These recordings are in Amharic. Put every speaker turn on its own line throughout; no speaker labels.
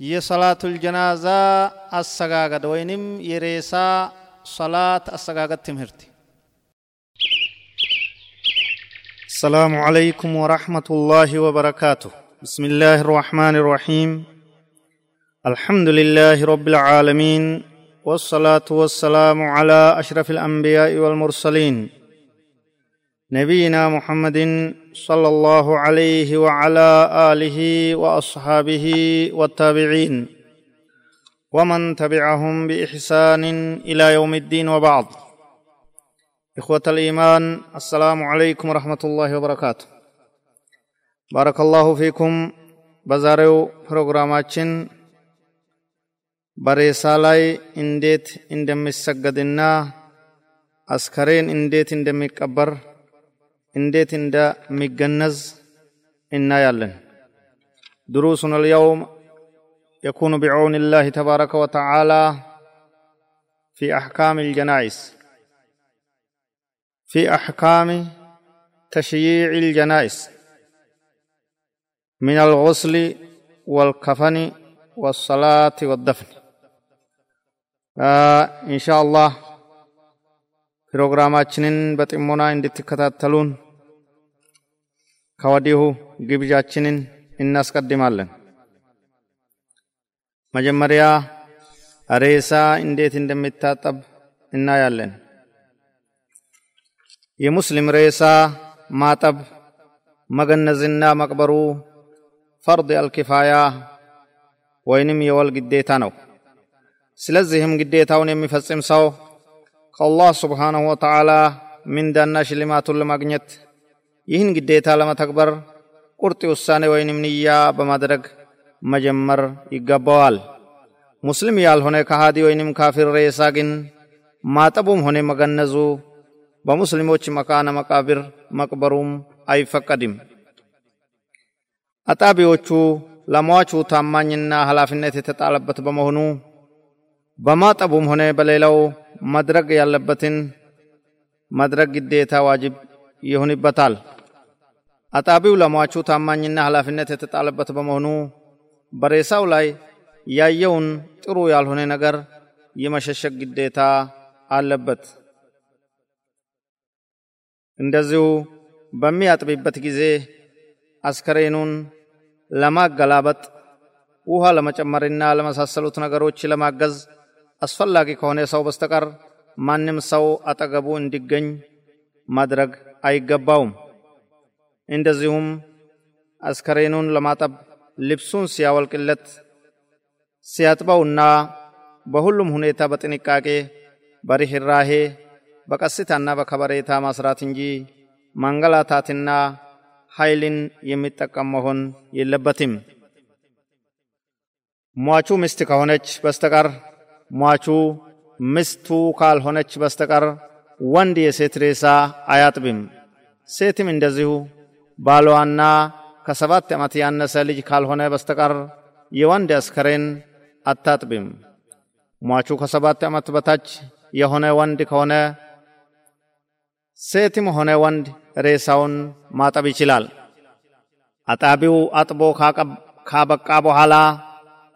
የሰላቱል ጀናዛ አሰጋገድ ወይንም የሬሳ ሰላት አሰጋገድ ትምህርት السلام عليكم ورحمة الله وبركاته بسم الله الرحمن الرحيم الحمد لله رب العالمين والصلاة والسلام على أشرف الأنبياء والمرسلين نبينا محمد صلى الله عليه وعلى آله وأصحابه والتابعين ومن تبعهم بإحسان إلى يوم الدين وبعض إخوة الإيمان السلام عليكم ورحمة الله وبركاته بارك الله فيكم بزارو ፕሮግራማችን በሬሳ ላይ እንዴት እንደሚሰገድና አስከሬን እንዴት እንደሚቀበር እንዴት እንደሚገነዝ እናያለን دروسنا اليوم يكون بعون الله تبارك وتعالى في أحكام الجنائز في أحكام تشييع الجنائز من الغسل والكفن والصلاة والدفن آه إن شاء الله ፕሮግራማችንን በጥሞና እንድትከታተሉን ከወዲሁ ግብዣችንን እናስቀድማለን መጀመሪያ ሬሳ እንዴት እንደሚታጠብ እናያለን የሙስሊም ሬሳ ማጠብ መገነዝና መቅበሩ ፈርድ አልኪፋያ ወይንም የወል ግዴታ ነው ስለዚህም ግዴታውን የሚፈጽም ሰው ከአላህ ስብሓንሁ ወተዓላ ምንዳና ሽልማቱን ለማግኘት ይህን ግዴታ ለመተግበር ቁርጥ ውሳኔ ወይንም ንያ በማድረግ መጀመር ይገባዋል ሙስሊም ያልሆነ ከሃዲ ወይንም ካፊር ሬሳ ግን ማጠቡም ሆነ መገነዙ በሙስሊሞች መካነ መቃብር መቅበሩም አይፈቀድም አጣቢዎቹ ለሟቹ ታማኝና ኃላፊነት የተጣለበት በመሆኑ በማጠቡም ሆነ በሌላው መድረግ ያለበትን መድረግ ግዴታ ዋጅብ ይሆንበታል አጣቢው ለሟቹ ታማኝና ኃላፊነት የተጣለበት በመሆኑ በሬሳው ላይ ያየውን ጥሩ ያልሆነ ነገር የመሸሸግ ግዴታ አለበት። እንደዚሁ በሚያጥብበት ጊዜ አስከሬኑን ለማገላበጥ ውሃ ለመጨመርና ለመሳሰሉት ነገሮች ለማገዝ አስፈላጊ ከሆነ ሰው በስተቀር ማንም ሰው አጠገቡ እንዲገኝ ማድረግ አይገባውም እንደዚሁም አስከሬኑን ለማጠብ ልብሱን ሲያወልቅለት ሲያጥበውና በሁሉም ሁኔታ በጥንቃቄ በርህራሄ በቀስታና በከበሬታ ማስራት እንጂ ማንገላታትና ኃይልን የሚጠቀም መሆን የለበትም። ሟቹ ሚስት ከሆነች በስተቀር ሟቹ ምስቱ ካልሆነች በስተቀር ወንድ የሴት ሬሳ አያጥብም። ሴትም እንደዚሁ ባሏና ከሰባት ዓመት ያነሰ ልጅ ካልሆነ በስተቀር የወንድ አስከሬን አታጥብም ሟቹ ከሰባት ዓመት በታች የሆነ ወንድ ከሆነ ሴትም ሆነ ወንድ ሬሳውን ማጠብ ይችላል። አጣቢው አጥቦ ካበቃ በኋላ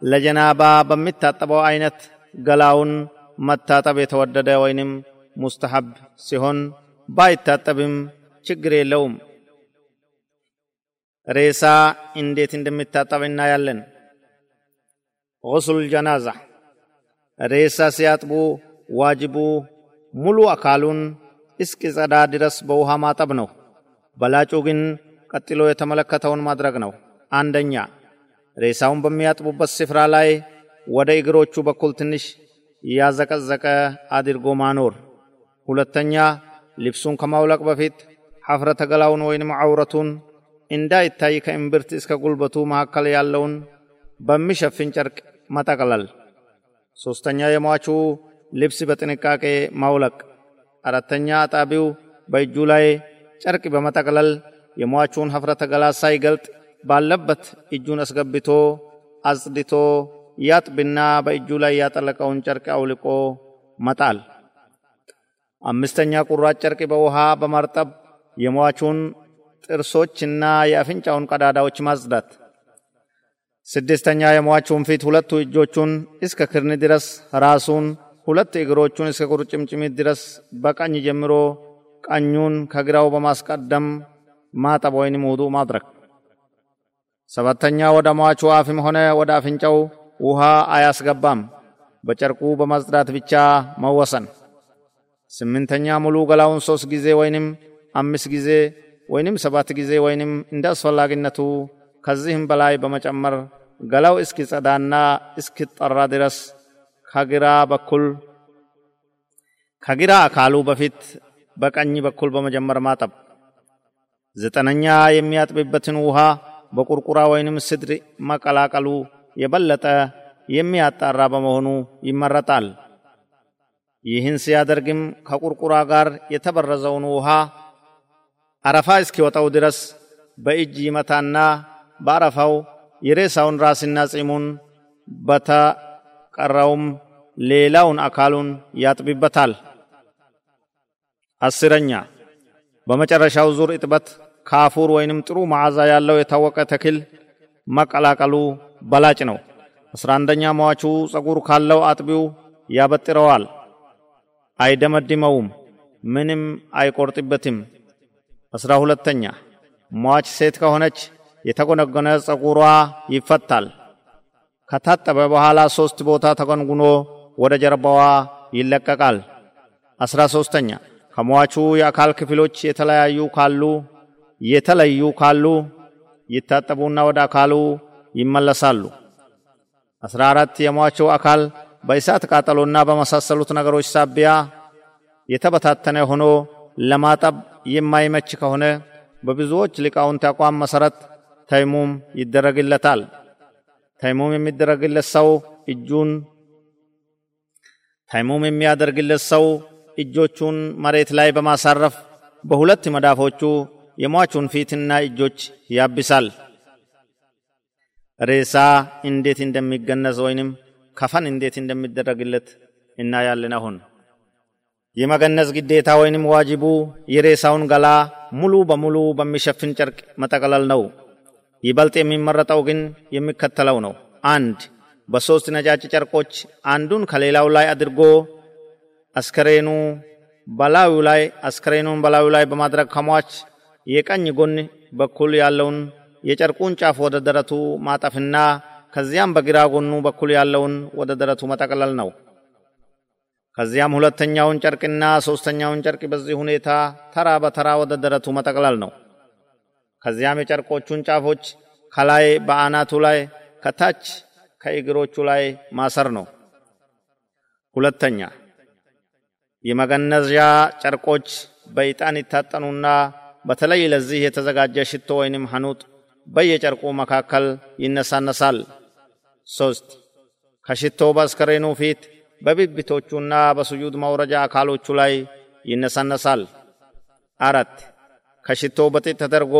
ለጀናባ በሚታጠበው አይነት ገላውን መታጠብ የተወደደ ወይንም ሙስተሐብ ሲሆን ባይታጠብም ችግር የለውም ሬሳ እንዴት እንደሚታጠብ እናያለን። ጉሱል ጀናዛ ሬሳ ሲያጥቡ ዋጅቡ ሙሉ አካሉን እስኪ ጸዳ ድረስ በውሃ ማጠብ ነው። በላጩ ግን ቀጥሎ የተመለከተውን ማድረግ ነው። አንደኛ ሬሳውን በሚያጥቡበት ስፍራ ላይ ወደ እግሮቹ በኩል ትንሽ ያዘቀዘቀ አድርጎ ማኖር። ሁለተኛ ልብሱን ከማውለቅ በፊት ሐፍረተ ገላውን ወይንም ዐውረቱን እንዳይታይ ከእምብርት እስከ ጉልበቱ መካከል ያለውን በሚሸፍን ጨርቅ መጠቅለል። ሦስተኛ የሟቹ ልብስ በጥንቃቄ ማውለቅ። አራተኛ አጣቢው በእጁ ላይ ጨርቅ በመጠቅለል የሟቹን ሐፍረተ ገላ ሳይገልጥ ባለበት እጁን አስገብቶ አጽድቶ ያጥብና በእጁ ላይ ያጠለቀውን ጨርቅ አውልቆ መጣል። አምስተኛ ቁራጭ ጨርቅ በውሃ በማርጠብ የሟቹን ጥርሶችና የአፍንጫውን ቀዳዳዎች ማጽዳት ስድስተኛ የሟቹን ፊት ሁለቱ እጆቹን እስከ ክርኒ ድረስ ራሱን ሁለት እግሮቹን እስከ ቁርጭምጭሚት ድረስ በቀኝ ጀምሮ ቀኙን ከግራው በማስቀደም ማጠብ ወይንም ውዱ ማድረግ። ሰባተኛ ወደ ሟቹ አፍም ሆነ ወደ አፍንጫው ውሃ አያስገባም፣ በጨርቁ በማጽዳት ብቻ መወሰን። ስምንተኛ ሙሉ ገላውን ሶስት ጊዜ ወይንም አምስት ጊዜ ወይንም ሰባት ጊዜ ወይንም እንደ አስፈላጊነቱ ከዚህም በላይ በመጨመር ገላው እስኪጸዳና እስኪጠራ ድረስ ከግራ በኩል ከግራ አካሉ በፊት በቀኝ በኩል በመጀመር ማጠብ። ዘጠነኛ የሚያጥብበትን ውሃ በቁርቁራ ወይንም ስድር መቀላቀሉ የበለጠ የሚያጣራ በመሆኑ ይመረጣል። ይህን ሲያደርግም ከቁርቁራ ጋር የተበረዘውን ውሃ አረፋ እስኪወጣው ድረስ በእጅ ይመታና በአረፋው የሬሳውን ራስና ጺሙን በተቀረውም ሌላውን አካሉን ያጥብበታል። አስረኛ በመጨረሻው ዙር እጥበት ካፉር ወይንም ጥሩ መዓዛ ያለው የታወቀ ተክል መቀላቀሉ በላጭ ነው። አስራ አንደኛ ሟቹ ጸጉር ካለው አጥቢው ያበጥረዋል፣ አይደመድመውም፣ ምንም አይቆርጥበትም። አስራ ሁለተኛ ሟች ሴት ከሆነች የተጎነጎነ ጸጉሯ ይፈታል። ከታጠበ በኋላ ሶስት ቦታ ተጎንጉኖ ወደ ጀርባዋ ይለቀቃል። አስራ ሶስተኛ ከሟቹ የአካል ክፍሎች የተለያዩ ካሉ የተለዩ ካሉ ይታጠቡና ወደ አካሉ ይመለሳሉ። አስራ አራት የሟቹ አካል በእሳት ቃጠሎና በመሳሰሉት ነገሮች ሳቢያ የተበታተነ ሆኖ ለማጠብ የማይመች ከሆነ በብዙዎች ሊቃውንት አቋም መሰረት ተይሙም ይደረግለታል። ተይሙም የሚደረግለት ሰው እጁን ተይሙም የሚያደርግለት ሰው እጆቹን መሬት ላይ በማሳረፍ በሁለት መዳፎቹ የሟቹን ፊትና እጆች ያብሳል። ሬሳ እንዴት እንደሚገነዝ ወይንም ከፈን እንዴት እንደሚደረግለት እናያለን። አሁን የመገነዝ ግዴታ ወይንም ዋጅቡ የሬሳውን ገላ ሙሉ በሙሉ በሚሸፍን ጨርቅ መጠቅለል ነው። ይበልጥ የሚመረጠው ግን የሚከተለው ነው። አንድ በሦስት ነጫጭ ጨርቆች አንዱን ከሌላው ላይ አድርጎ አስከሬኑ በላዩ ላይ አስከሬኑን በላዩ ላይ በማድረግ ከሟች የቀኝ ጎን በኩል ያለውን የጨርቁን ጫፍ ወደ ደረቱ ማጠፍና ከዚያም በግራ ጎኑ በኩል ያለውን ወደ ደረቱ መጠቅለል ነው። ከዚያም ሁለተኛውን ጨርቅና ሦስተኛውን ጨርቅ በዚህ ሁኔታ ተራ በተራ ወደ ደረቱ መጠቅለል ነው። ከዚያም የጨርቆቹን ጫፎች ከላይ በአናቱ ላይ ከታች ከእግሮቹ ላይ ማሰር ነው። ሁለተኛ የመገነዣ ጨርቆች በዕጣን ይታጠኑና በተለይ ለዚህ የተዘጋጀ ሽቶ ወይንም ሐኑጥ በየጨርቁ መካከል ይነሳነሳል። ሶስት ከሽቶው በአስከሬኑ ፊት በብብቶቹና በስጁድ መውረጃ አካሎቹ ላይ ይነሳነሳል። አራት ከሽቶው በጥጥ ተደርጎ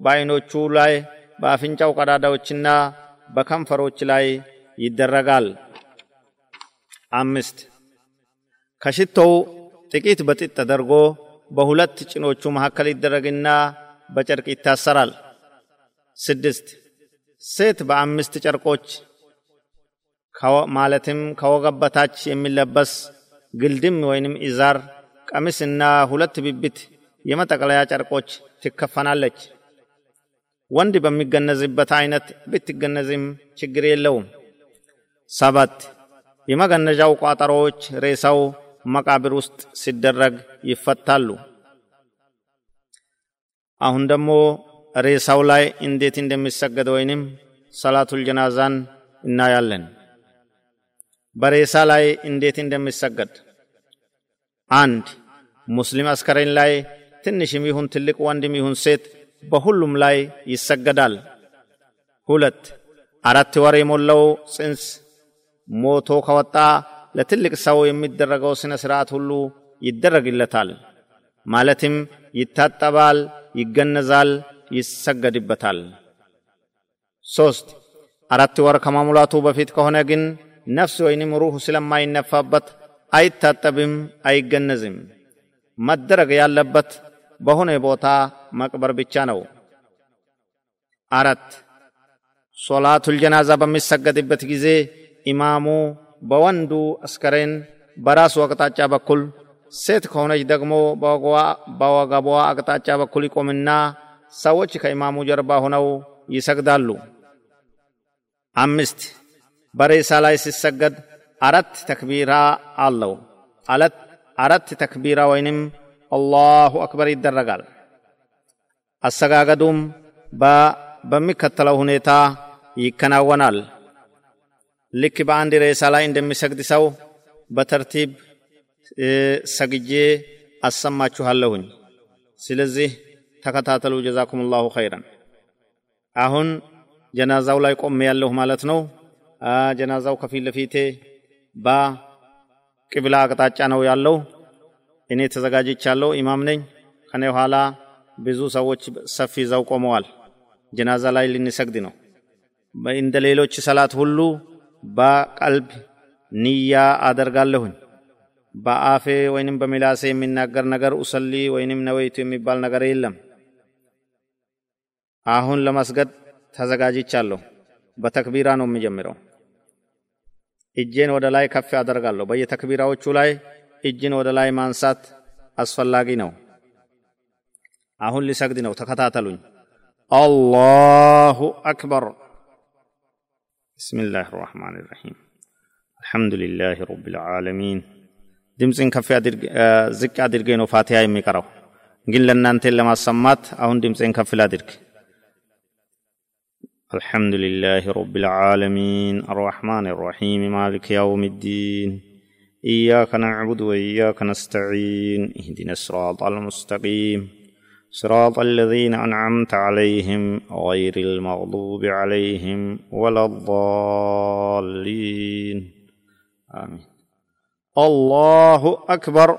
በዐይኖቹ ላይ በአፍንጫው ቀዳዳዎችና በከንፈሮች ላይ ይደረጋል። አምስት ከሽቶው ጥቂት በጥጥ ተደርጎ በሁለት ጭኖቹ መካከል ይደረግና በጨርቅ ይታሰራል። ስድስት ሴት በአምስት ጨርቆች ማለትም ከወገብ በታች የሚለበስ ግልድም ወይንም ኢዛር፣ ቀሚስና ሁለት ብብት የመጠቅለያ ጨርቆች ትከፈናለች። ወንድ በሚገነዝበት አይነት ብትገነዝም ችግር የለውም። ሰባት የመገነዣው ቋጠሮዎች ሬሳው መቃብር ውስጥ ሲደረግ ይፈታሉ። አሁን ደግሞ ሬሳው ላይ እንዴት እንደሚሰገድ ወይንም ሰላቱል ጀናዛን እናያለን። በሬሳ ላይ እንዴት እንደሚሰገድ አንድ ሙስሊም አስከሬን ላይ ትንሽም ይሁን ትልቅ ወንድም ይሁን ሴት በሁሉም ላይ ይሰገዳል። ሁለት አራት ወር የሞላው ጽንስ ሞቶ ከወጣ ለትልቅ ሰው የሚደረገው ስነ ስርዓት ሁሉ ይደረግለታል። ማለትም ይታጠባል፣ ይገነዛል፣ ይሰገድበታል። ሶስት አራት ወር ከማሙላቱ በፊት ከሆነ ግን ነፍስ ወይንም ሩህ ስለማይነፋበት አይታጠብም፣ አይገነዝም። መደረግ ያለበት በሆነ ቦታ መቅበር ብቻ ነው። አራት ሶላቱል ጀናዛ በሚሰገድበት ጊዜ ኢማሙ በወንዱ አስከሬን በራሱ አቅጣጫ በኩል ሴት ከሆነች ደግሞ በወገቧ አቅጣጫ በኩል ይቆምና ሰዎች ከኢማሙ ጀርባ ሆነው ይሰግዳሉ። አምስት በሬሳ ላይ ሲሰገድ አራት ተክቢራ አለው። አራት ተክቢራ ወይንም አላሁ አክበር ይደረጋል። አሰጋገዱም በሚከተለው ሁኔታ ይከናወናል። ልክ በአንድ ሬሳ ላይ እንደሚሰግድ ሰው በተርቲብ ሰግጄ አሰማችኋለሁኝ። ስለዚህ ተከታተሉ። ጀዛኩም ላሁ ኸይረን። አሁን ጀናዛው ላይ ቆሜ ያለሁ ማለት ነው። ጀናዛው ከፊት ለፊቴ በቅብላ አቅጣጫ ነው ያለው። እኔ ተዘጋጅቻለሁ፣ ኢማም ነኝ። ከኔ ኋላ ብዙ ሰዎች ሰፊ ይዘው ቆመዋል። ጀናዛ ላይ ልንሰግድ ነው። እንደ ሌሎች ሰላት ሁሉ በቀልብ ንያ አደርጋለሁኝ። በአፌ ወይንም በሚላሴ የሚናገር ነገር ኡሰሊ ወይንም ነወይቱ የሚባል ነገር የለም። አሁን ለመስገድ ተዘጋጅቻለሁ። በተክቢራ ነው የሚጀምረው። እጄን ወደ ላይ ከፍ አደርጋለሁ። በየተክቢራዎቹ ላይ እጅን ወደ ላይ ማንሳት አስፈላጊ ነው። አሁን ሊሰግድ ነው። ተከታተሉኝ። አላሁ አክበር። ብስሚላህ ራሕማን ራሒም አልሐምዱሊላህ ረቢል ዓለሚን። ድምፅን ከፍ ዝቅ አድርጌ ነው ፋቲሃ የሚቀራው፣ ግን ለእናንተን ለማሰማት አሁን ድምፅን ከፍ ላድርግ። الحمد لله رب العالمين. الرحمن الرحيم. مالك يوم الدين. إياك نعبد وإياك نستعين. اهدنا الصراط المستقيم. صراط الذين أنعمت عليهم غير المغضوب عليهم ولا الضالين. آمين. الله أكبر.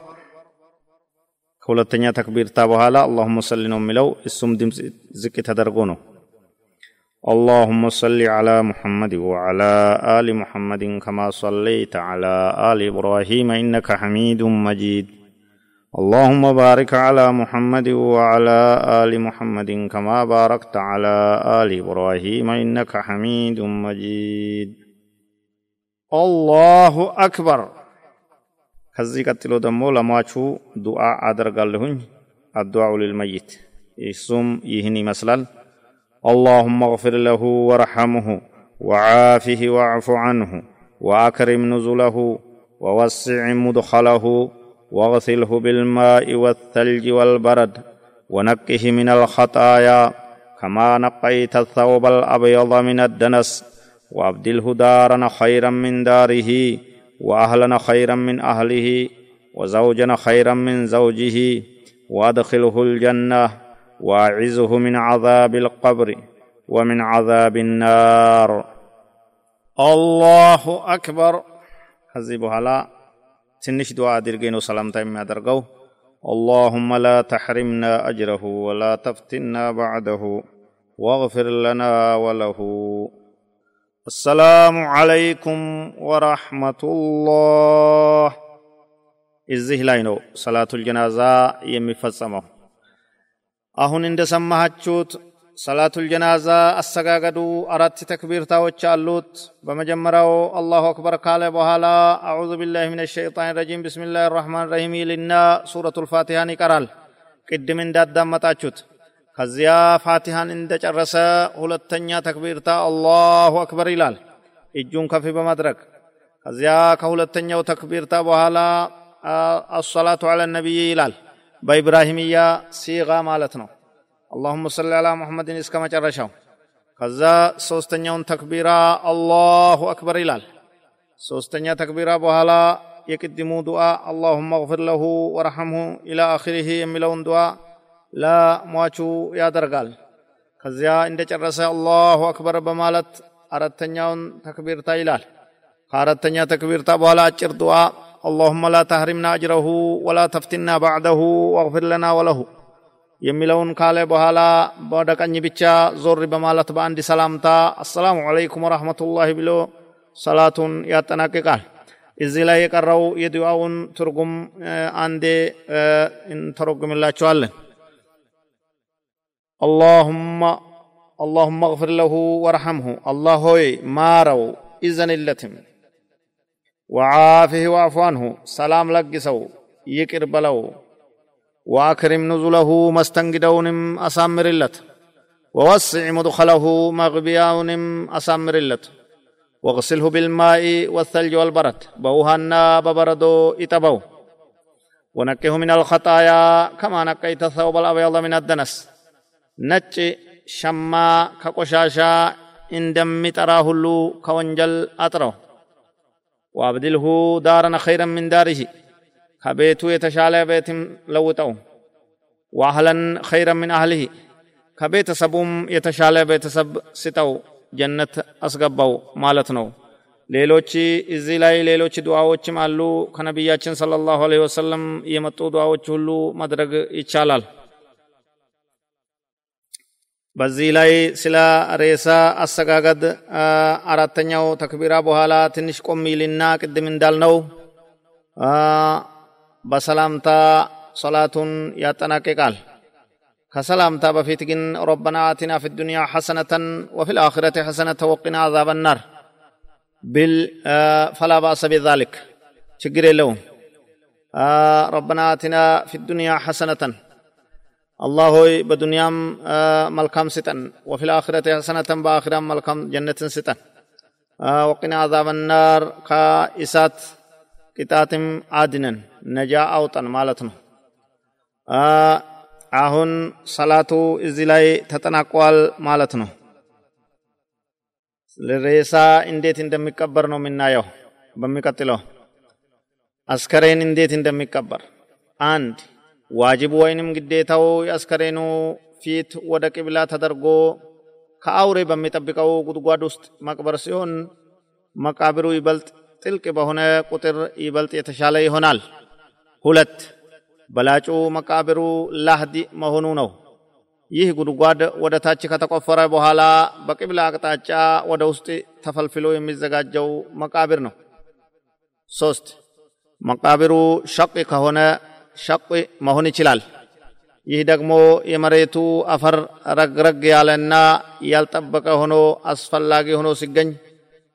كولتنيا تكبير تابوهالا. اللهم صل نوملو السم دم زكي تدرقونه اللهم صل على محمد وعلى آل محمد كما صليت على آل إبراهيم إنك حميد مجيد اللهم بارك على محمد وعلى آل محمد كما باركت على آل إبراهيم إنك حميد مجيد الله أكبر ከዚህ ቀጥሎ ደግሞ ለሟቹ ዱዓ አደርጋለሁኝ አዱዓው ልልመይት እሱም ይህን ይመስላል اللهم اغفر له وارحمه وعافه واعف عنه وأكرم نزله ووسع مدخله واغسله بالماء والثلج والبرد ونقه من الخطايا كما نقيت الثوب الأبيض من الدنس وأبدله دارا خيرا من داره واهلا خيرا من أهله وزوجا خيرا من زوجه وأدخله الجنة. واعزه من عذاب القبر ومن عذاب النار. الله أكبر. حزب هلا تنش دعاء درقين وسلام ما درغو اللهم لا تحرمنا أجره ولا تفتنا بعده. واغفر لنا وله. السلام عليكم ورحمة الله. ازهلاينو صلاة الجنازة يمي فصمه. አሁን እንደሰማሃችሁት ሰላቱል ጀናዛ አሰጋገዱ አራት ተክቢርታዎች አሉት። በመጀመሪያው አላሁ አክበር ካለ በኋላ አዑዙ ቢላሂ ሚነ ሸይጣን ረጂም ብስሚላህ ራሕማን ረሂም ይልና ሱረቱል ፋቲሃን ይቀራል። ቅድም እንዳዳመጣችሁት። ከዚያ ፋቲሃን እንደጨረሰ ሁለተኛ ተክቢርታ አላሁ አክበር ይላል፣ እጁን ከፍ በማድረግ ከዚያ ከሁለተኛው ተክቢርታ በኋላ አሰላቱ ዐለ ነቢይ ይላል። በኢብራሂምያ ሲጋ ማለት ነው። አላሁመ ሰሊ አላ ሙሐመድን እስከ መጨረሻው። ከዛ ሶስተኛውን ተክቢራ አላሁ አክበር ይላል። ሶስተኛ ተክቢራ በኋላ የቅድሙ ዱዓ አላሁመ እግፊር ለሁ ወረሐምሁ ኢላ አኺሪህ የሚለውን ዱዓ ለሟቹ ያደርጋል። ከዚያ እንደጨረሰ አላሁ አክበር በማለት አራተኛውን ተክቢርታ ይላል። ከአራተኛ ተክቢርታ በኋላ አጭር ዱዓ اللهم لا تحرمنا أجره ولا تفتنا بعده واغفر لنا وله የሚለውን ካለ በኋላ ወደ ቀኝ ብቻ ዞር በማለት በአንድ ሰላምታ አሰላሙ አለይኩም ወራህመቱላሂ ብሎ ሰላቱን ያጠናቅቃል። እዚህ ላይ የቀረው የዱዓውን ትርጉም አንዴ እንተረጉምላችኋለን። اللهم اللهم اغفر له وارحمه الله هوي مارو إذن اللتم وعافه واعف عنه. سلام لقسو. يكر بلو. وأكرم نزله مستنقدونم أسامر اللت ووسع مدخله مغبياونم أسامر اللت واغسله بالماء والثلج والبرد. بوهنا ببردو إتبو. ونقه من الخطايا كما نقيت الثوب الأبيض من الدنس. نچ شما كقشاشا. إن دم تراه اللو كونجل أطره وابدله دارا خيرا من داره كبيت يتشالى بيت لوتو واهلا خيرا من اهله كبيت سبوم يتشالى بيت سب ستو جنة أسقبو مالتنو ሌሎች እዚህ ላይ ሌሎች ዱዓዎችም አሉ ከነቢያችን ሰለላሁ ዐለይሂ ወሰለም የመጡ ዱዓዎች ሁሉ ማድረግ ይቻላል በዚህ ላይ ስለ ሬሳ አሰጋገድ አራተኛው ተክቢራ በኋላ ትንሽ ቆም ይልና ቅድም እንዳልነው በሰላምታ ሶላቱን ያጠናቅቃል ከሰላምታ በፊት ግን ረበና አቲና ፊ ዱንያ ሐሰነተን ወፊ ልአኽረቲ ሐሰነተ ወቂና አዛበ ናር ቢል ፈላ ባእሰ ቢዛሊክ ችግር የለውም ረበና አቲና ፊ ዱንያ ሐሰነተን አላህ ሆይ በዱንያም መልካም ስጠን ወፊ ልአኽረቲ ሐሰነተን በአኽራም መልካም ጀነትን ስጠን ወቂና አዛበ ናር ከእሳት ቅጣትም አድነን ነጃ አውጠን ማለት ነው አሁን ሰላቱ እዚህ ላይ ተጠናቋል ማለት ነው ሬሳ እንዴት እንደሚቀበር ነው የምናየው በሚቀጥለው አስከሬን እንዴት እንደሚቀበር አንድ ዋጅቡ ወይንም ግዴታው የአስከሬኑ ፊት ወደ ቅብላ ተደርጎ ከአውሬ በሚጠብቀው ጉድጓድ ውስጥ መቅበር ሲሆን መቃብሩ ይበልጥ ጥልቅ በሆነ ቁጥር ይበልጥ የተሻለ ይሆናል። ሁለት በላጩ መቃብሩ ላህዲ መሆኑ ነው። ይህ ጉድጓድ ወደ ታች ከተቆፈረ በኋላ በቅብላ አቅጣጫ ወደ ውስጥ ተፈልፍሎ የሚዘጋጀው መቃብር ነው። ሶስት መቃብሩ ሸቅ ከሆነ ሸቅ መሆን ይችላል ይህ ደግሞ የመሬቱ አፈር ረግረግ ያለና ያልጠበቀ ሆኖ አስፈላጊ ሆኖ ሲገኝ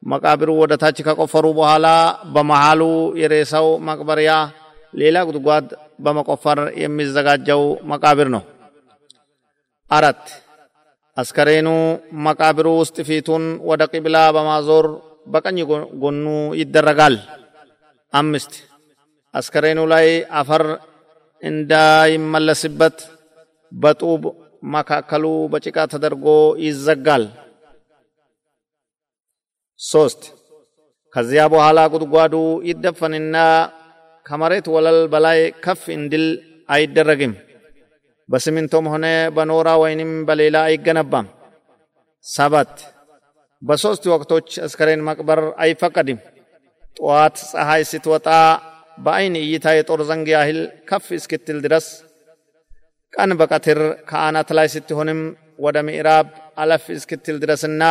መቃብሩ ወደ ታች ከቆፈሩ በኋላ በመሃሉ የሬሳው መቅበሪያ ሌላ ጉድጓድ በመቆፈር የሚዘጋጀው መቃብር ነው አራት አስከሬኑ መቃብሩ ውስጥ ፊቱን ወደ ቂብላ በማዞር በቀኝ ጎኑ ይደረጋል አምስት አስከሬኑ ላይ አፈር እንዳይመለስበት በጡብ መካከሉ በጭቃ ተደርጎ ይዘጋል። ሶስት ከዚያ በኋላ ጉድጓዱ ይደፈንና ከመሬት ወለል በላይ ከፍ እንድል አይደረግም። በሲሚንቶም ሆነ በኖራ ወይንም በሌላ አይገነባም። ሰባት በሦስት ወቅቶች አስከሬን መቅበር አይፈቀድም። ጠዋት ፀሐይ ስትወጣ በአይን እይታ የጦር ዘንግ ያህል ከፍ እስክትል ድረስ ቀን በቀትር ከአናት ላይ ስትሆንም ወደ ምዕራብ አለፍ እስክትል ድረስና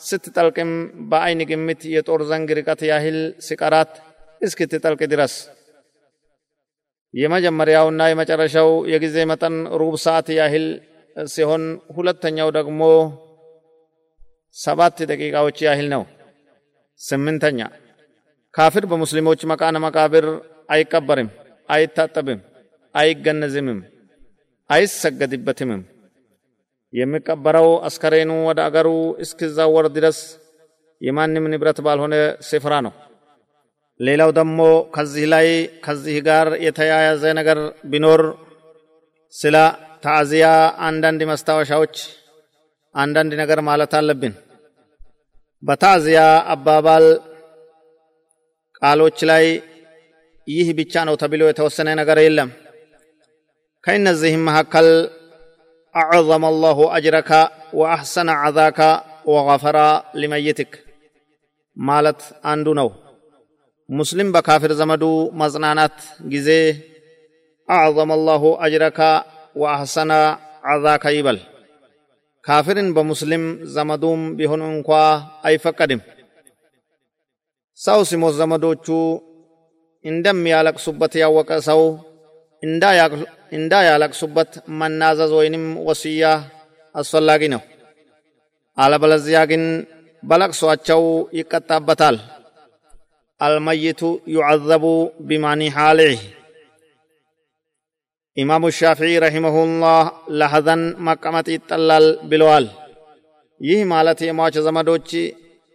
ስትጠልቅም በአይን ግምት የጦር ዘንግ ርቀት ያህል ሲቀራት እስክትጠልቅ ድረስ። የመጀመሪያውና የመጨረሻው የጊዜ መጠን ሩብ ሰዓት ያህል ሲሆን ሁለተኛው ደግሞ ሰባት ደቂቃዎች ያህል ነው። ስምንተኛ ካፍር በሙስሊሞች መቃነ መቃብር አይቀበርም አይታጠብም አይገነዝምም አይሰገድበትምም የሚቀበረው አስከሬኑ ወደ አገሩ እስኪዛወር ድረስ የማንም ንብረት ባልሆነ ስፍራ ነው። ሌላው ደግሞ ከዚህ ላይ ከዚህ ጋር የተያያዘ ነገር ቢኖር ስለ ታዕዚያ አንዳንድ መስታወሻዎች አንዳንድ ነገር ማለት አለብን። በታዕዚያ አባባል ቃሎች ላይ ይህ ብቻ ነው ተብሎ የተወሰነ ነገር የለም ከእነዚህም መካከል أعظم الله أجرك وأحسن عذاك وغفر لميتك ማለት አንዱ ነው ሙስሊም በካፊር ዘመዱ መጽናናት ጊዜ አዕظመ አላሁ አጅረካ ወአሕሰነ ዓዛከ ይበል ካፊርን በሙስሊም ዘመዱም ቢሆን እንኳ አይፈቀድም ሰው ሲሞት ዘመዶቹ እንደሚያለቅሱበት ያወቀ ሰው እንዳያለቅሱበት መናዘዝ ወይንም ወስያ አስፈላጊ ነው አለበለዚያ ግን በለቅሷቸው ይቀጣበታል። አልመይቱ ዩዐዘቡ ቢማኒ ሓሊህ ኢማሙ ሻፊዒ ረሂመሁላህ ለሐዘን መቀመጥ ይጠላል ብለዋል። ይህ ማለት የሟች ዘመዶች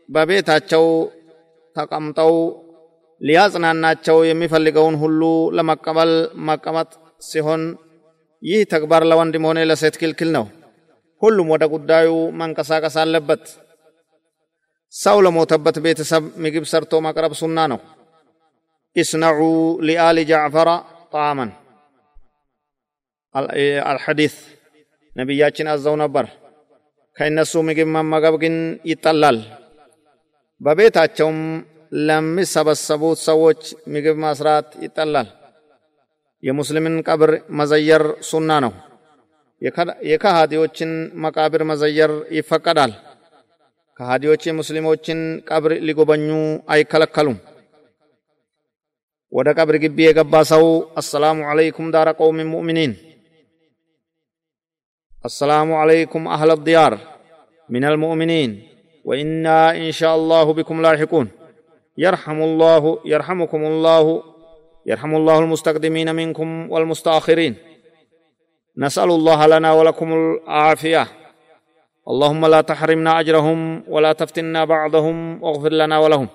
በቤታቸው ተቀምጠው ሊያጽናናቸው የሚፈልገውን ሁሉ ለመቀበል መቀመጥ ሲሆን ይህ ተግባር ለወንድም ሆነ ለሴት ክልክል ነው። ሁሉም ወደ ጉዳዩ መንቀሳቀስ አለበት። ሰው ለሞተበት ቤተሰብ ምግብ ሰርቶ ማቅረብ ሱና ነው። ኢስነዑ ሊአሊ ጃዕፈራ ጣዕመን አልሐዲስ ነቢያችን አዘው ነበር። ከእነሱ ምግብ መመገብ ግን ይጠላል። በቤታቸውም ለሚሰበሰቡት ሰዎች ምግብ መስራት ይጠላል። የሙስሊምን ቀብር መዘየር ሱና ነው። የከሃዲዎችን መቃብር መዘየር ይፈቀዳል። ከሃዲዎች የሙስሊሞችን ቀብር ሊጎበኙ አይከለከሉም። ወደ ቀብር ግቢ የገባ ሰው አሰላሙ ዓለይኩም ዳረ ቀውሚን ሙእሚኒን السلام عليكم أهل الديار من المؤمنين وإنا إن شاء الله بكم لاحقون. يرحم الله يرحمكم الله يرحم الله المستقدمين منكم والمستأخرين. نسأل الله لنا ولكم العافية. اللهم لا تحرمنا أجرهم ولا تفتنا بعضهم واغفر لنا ولهم.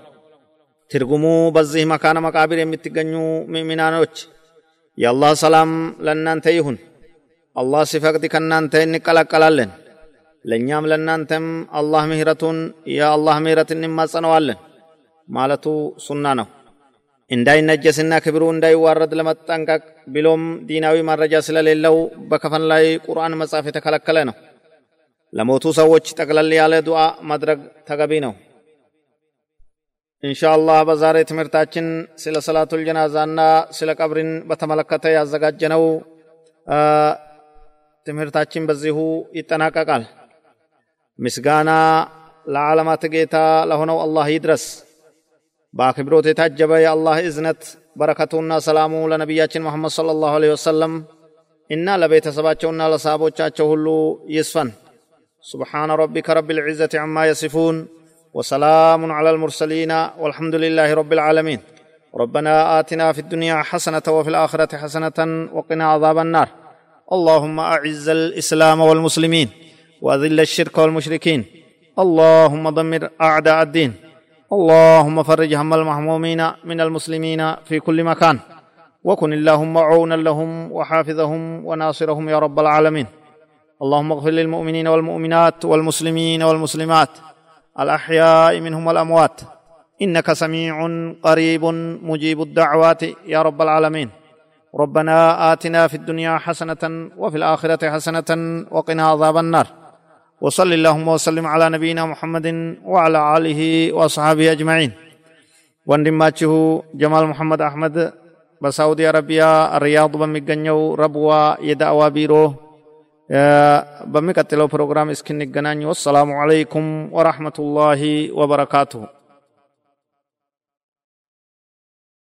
ترجموا بزه مكان مقابر يمتقن من أنوت يا الله سلام لنان تيهن. الله صفقتك أن تيني قلق قلالن ለእኛም ለእናንተም አላህ ምህረቱን የአላህ ምህረት እንማጸነዋለን ማለቱ ሱና ነው። እንዳይነጀስና ክብሩ እንዳይዋረድ ለመጠንቀቅ ብሎም ዲናዊ መረጃ ስለሌለው በከፈን ላይ ቁርአን መጻፍ የተከለከለ ነው። ለሞቱ ሰዎች ጠቅለል ያለ ዱዓ ማድረግ ተገቢ ነው። ኢንሻአላህ በዛሬ ትምህርታችን ስለ ሰላቱል ጀናዛና ስለ ቀብርን በተመለከተ ያዘጋጀነው ትምህርታችን በዚሁ ይጠናቀቃል። ምስጋና ለዓለማት ጌታ ለሆነው አላህ ይድረስ። በአክብሮት የታጀበ የአላህ እዝነት በረከቱና ሰላሙ ለነቢያችን መሐመድ ሰለላሁ ዐለይሂ ወሰለም እና ለቤተሰባቸውና ለሰሃቦቻቸው ሁሉ ይስፈን። سبحان ربك رب العزة عما يصفون وسلام على المرسلين والحمد لله رب العالمين ربنا آتنا في الدنيا حسنة وفي الآخرة حسنة وقنا عذاب النار اللهم أعز الإسلام والمسلمين وأذل الشرك والمشركين. اللهم دمر أعداء الدين. اللهم فرج هم المحمومين من المسلمين في كل مكان. وكن اللهم عونا لهم وحافظهم وناصرهم يا رب العالمين. اللهم اغفر للمؤمنين والمؤمنات والمسلمين والمسلمات. الأحياء منهم والأموات. إنك سميع قريب مجيب الدعوات يا رب العالمين. ربنا آتنا في الدنيا حسنة وفي الآخرة حسنة وقنا عذاب النار. وصلى اللهم وسلم على نبينا محمد وعلى آله وصحبه أجمعين. وندماته جمال محمد أحمد بسعودي عربيا الرياض بمجنو ربوا يدعوا بيرو بمكتلو برنامج اسكن الجنان والسلام عليكم ورحمة الله وبركاته.